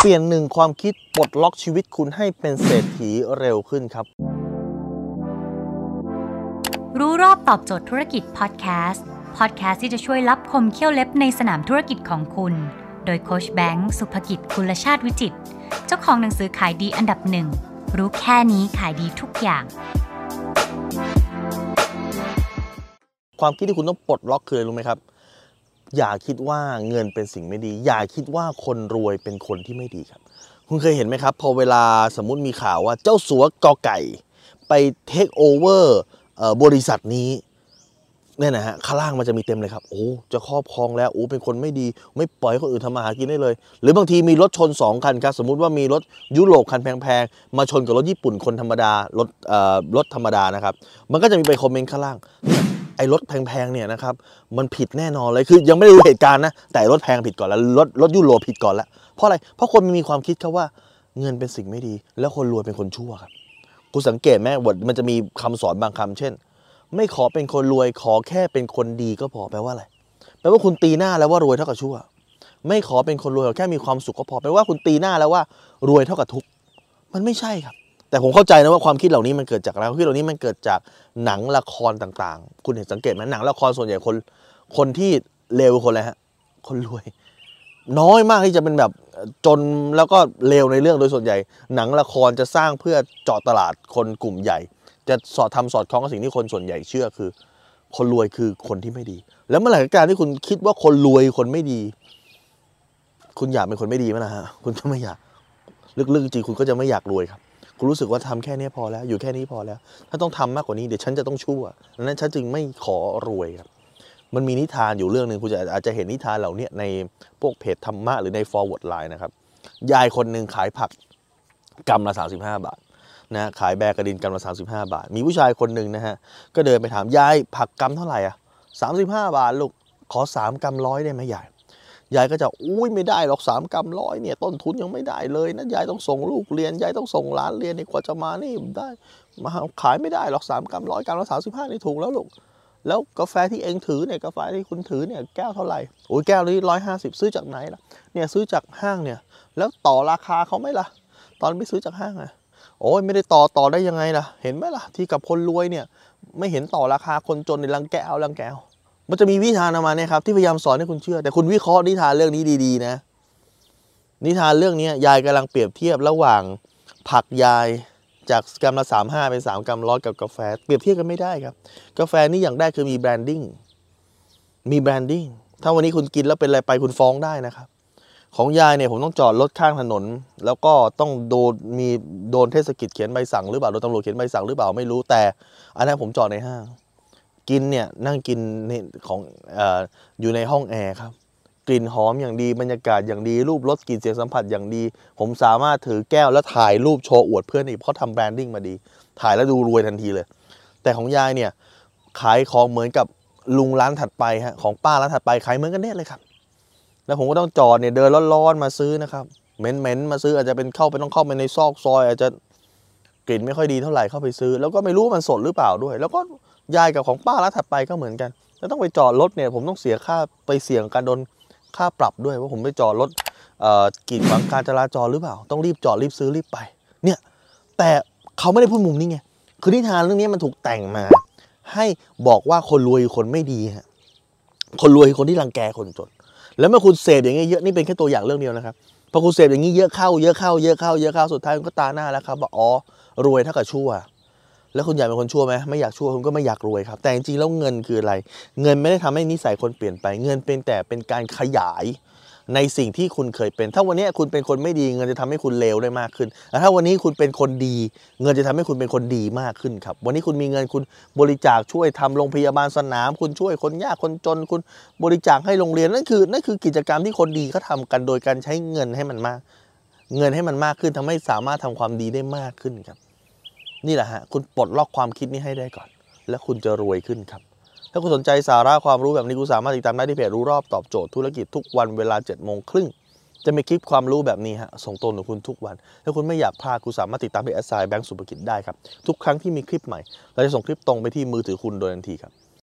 เปลี่ยนหนึ่งความคิดปลดล็อกชีวิตคุณให้เป็นเศรษฐีเร็วขึ้นครับ รู้รอบตอบโจทย์ธุรกิจพอดแคสต์พอดแคสต์ที่จะช่วยรับคมเขี้ยวเล็บในสนามธุรกิจของคุณ โดยโคชแบงค์สุภกิจคุณชาติวิจิตรเจ้าของหนังสือขายดีอันดับหนึ่ง รู้แค่นี้ขายดีทุกอย่าง ความคิดที่คุณต้องปลดล็อกคืออะไรรู้ไหมครับ อย่าคิดว่าเงินเป็นสิ่งไม่ดี อย่าคิดว่าคนรวยเป็นคนที่ไม่ดีครับ คุณเคยเห็นไหมครับ พอเวลาสมมุติมีข่าวว่าเจ้าสัวกอไก่ ไปเทคโอเวอร์บริษัทนี้เนี่ยนะฮะข้างล่างมันจะมีเต็มเลยครับ โอ้จะครอบครองแล้วโอ้เป็นคนไม่ดี ไม่ปล่อยให้คนอื่นทำมาหากินได้เลย หรือบางทีมีรถชน 2 คันครับ สมมุติว่ามีรถยุโรปคันแพงๆ มาชนกับรถญี่ปุ่นคนธรรมดารถเอ่อรถธรรมดานะครับ มันก็จะมีไปคอมเมนต์ข้างล่าง ไอ้รถแพงๆเนี่ยนะครับมันผิดแน่นอนเลยคือยังไม่ได้รู้เหตุการณ์นะแต่รถแพงผิดก่อนแล้วรถรถยุโรปผิดก่อนแล้วเพราะอะไรเพราะคนมีความคิดครับว่าเงินเป็นสิ่งไม่ดี แล้วคนรวยเป็นคนชั่วครับคุณสังเกตไหมว่ามันจะมีคำสอนบางคำเช่น ไม่ขอเป็นคนรวยขอแค่เป็นคนดีก็พอแปลว่าอะไรแปลว่าคุณตีหน้าแล้วว่ารวยเท่ากับชั่ว ไม่ขอเป็นคนรวยขอแค่มีความสุขก็พอแปลว่าคุณตีหน้าแล้วว่ารวยเท่ากับทุกข์มันไม่ใช่ครับ แต่ผมเข้าใจนะว่าความคิดเหล่านี้มันเกิดจากอะไรความคิดเหล่านี้มันเกิดจากหนังละครต่างๆ คุณเห็นสังเกตไหมหนังละครส่วนใหญ่คน คนที่เลวคนอะไรฮะ คนรวย น้อยมากที่จะเป็นแบบจนแล้วก็เลวในเรื่องโดยส่วนใหญ่ หนังละครจะสร้างเพื่อเจาะตลาดคนกลุ่มใหญ่ จะสอดทำสอดคล้องกับสิ่งที่คนส่วนใหญ่เชื่อคือ คนรวยคือคนที่ไม่ดี แล้วเมื่อไหร่ก็การที่คุณคิดว่าคนรวยคนไม่ดี คุณอยากเป็นคนไม่ดีไหมนะฮะคุณก็ไม่อยากลึกๆจริงคุณก็จะไม่อยากรวยครับ คุณรู้สึกว่าทำแค่นี้พอแล้ว อยู่แค่นี้พอแล้ว ถ้าต้องทำมากกว่านี้เดี๋ยวฉันจะต้องชั่วดังนั้นฉันจึงไม่ขอรวยครับมันมีนิทานอยู่เรื่องหนึ่งคุณจะอาจจะเห็นนิทานเหล่านี้ในพวกเพจธรรมะหรือใน forward line นะครับ ยายคนหนึ่งขายผักกำละ 35 บาทนะขายแบกระดินกำละ 35 บาท มีผู้ชายคนหนึ่งนะฮะก็เดินไปถามยายผักกำเท่าไหร่อะ35 บาทลูกขอ 3กำร้อยได้ไหมยาย ยายก็จะอุ้ยไม่ได้หรอกสามกำร้อยเนี่ยต้นทุนยังไม่ได้เลยนะยายต้องส่งลูกเรียนยายต้องส่งหลานเรียนนี่กว่าจะมานี่ได้มาขายไม่ได้หรอกสามกำร้อยกำละสามสิบห้านี่ถูกแล้วลูกแล้วกาแฟที่เองถือเนี่ยกาแฟที่คุณถือเนี่ยแก้วเท่าไหร่โอ้ยแก้วนี้ร้อยห้าสิบซื้อจากไหนล่ะเนี่ยซื้อจากห้างเนี่ยแล้วต่อราคาเขาไหมล่ะ ตอนไปซื้อจากห้างอะโอ้ยไม่ได้ต่อต่อได้ยังไงล่ะ เห็นไหมล่ะที่กับคนรวยเนี่ยไม่เห็นต่อราคาคนจนในรังแก้วรังแก้ว มันจะมีวิชาออกมาเนี่ยครับที่พยายามสอนให้คุณเชื่อ แต่คุณวิเคราะห์นิทานเรื่องนี้ดี ๆ นะ นิทานเรื่องนี้ยายกำลังเปรียบเทียบระหว่างผักยายจากกรัมละสามห้าเป็นสามกรัมร้อยกับกาแฟ เปรียบเทียบกันไม่ได้ครับ กาแฟนี่อย่างแรกคือมีแบรนดิ้งมีแบรนดิ้งถ้าวันนี้คุณกินแล้วเป็นอะไรไปคุณฟ้องได้นะครับ ของยายเนี่ยผมต้องจอดรถข้างถนน แล้วก็ต้องโดนมีโดนเทศกิจเขียนใบสั่งหรือเปล่าโดนตำรวจเขียนใบสั่งหรือเปล่าไม่รู้แต่ อันนั้นผมจอดในห้าง กินเนี่ยนั่งกินนี่ของออยู่ในห้องแอร์ครับ กลิ่นหอมอย่างดีบรรยากาศอย่างดีรูปรสกลิ่นเสียงสัมผัสอย่างดี ผมสามารถถือแก้วแล้วถ่ายรูปโชว์อวดเพื่อนอีกเพราะทำแบรนดิ้งมาดี ถ่ายแล้วดูรวยทันทีเลย แต่ของยายเนี่ยขายของเหมือนกับลุงร้านถัดไปฮะของป้าร้านถัดไปขายเหมือนกันเน่เลยครับ แล้วผมก็ต้องจอดเนี่ยเดินร้อนๆมาซื้อนะครับเหม็นๆมาซื้ออาจจะเป็นเข้าไปต้องเข้าไปในซอกซอย อาจจะ กลิ่นไม่ค่อยดีเท่าไหร่เข้าไปซื้อ แล้วก็ไม่รู้ว่ามันสดหรือเปล่าด้วย แล้วก็ยายกับของป้าร้านถัดไปก็เหมือนกันแล้วต้องไปจอดรถเนี่ยผมต้องเสียค่าไปเสี่ยงการโดนค่าปรับด้วยว่าผมไปจอดรถเอ่อกีดขวางการจราจรหรือเปล่า ต้องรีบจอดรีบซื้อรีบไป เนี่ยแต่เขาไม่ได้พูดมุมนี้ไงคือนิทานเรื่องนี้มันถูกแต่งมา ให้บอกว่าคนรวยคนไม่ดีฮะคนรวยคือคนที่รังแกคนจน แล้วเมื่อคุณเสพอย่างเงี้ยเยอะนี่เป็นแค่ตัวอย่างเรื่องเดียวนะครับพอคุณเสพอย่างนี้เยอะเข้าเยอะเข้าเยอะเข้าเยอะเข้า สุดท้ายก็ตาหน้าแล้วครับว่าอ๋อ รวยเท่ากับชั่ว แล้วคุณอยากเป็นคนชั่วไหมไม่อยากชั่วคุณก็ไม่อยากรวยครับ แต่จริงๆแล้วเงินคืออะไร เงินไม่ได้ทำให้นิสัยคนเปลี่ยนไป เงินเป็นแต่เป็นการขยายในสิ่งที่คุณเคยเป็น ถ้าวันนี้คุณเป็นคนไม่ดีเงินจะทำให้คุณเลวได้มากขึ้นแต่ถ้าวันนี้คุณเป็นคนดี เงินจะทำให้คุณเป็นคนดีมากขึ้นครับ วันนี้คุณมีเงินคุณบริจาคช่วยทำโรงพยาบาลสนาม คุณช่วยคนยากคนจน คุณบริจาคให้โรงเรียนนั่นคือนั่นคือกิจกรรมที่คนดีเขาทำกันโดยการใช้เงินให้มันมาก เงินให้มันมากขึ้นทำให้สามารถทำความดีได้มากขึ้นครับ นี่แหละฮะคุณปลดล็อกความคิดนี้ให้ได้ก่อน แล้วคุณจะรวยขึ้นครับ ถ้าคุณสนใจสาระความรู้แบบนี้คุณสามารถติดตามได้ที่เพจรู้รอบตอบโจทย์ธุรกิจทุกวันเวลา7จ็ดโมงครึ่งจะมีคลิปความรู้แบบนี้ฮะส่งตรงถึงคุณทุกวัน ถ้าคุณไม่อยากพลาดคุณสามารถติดตามเพจแอสไซแบงก์สุภกิจได้ครับ ทุกครั้งที่มีคลิปใหม่ เราจะส่งคลิปตรงไปที่มือถือคุณโดยทันทีครับ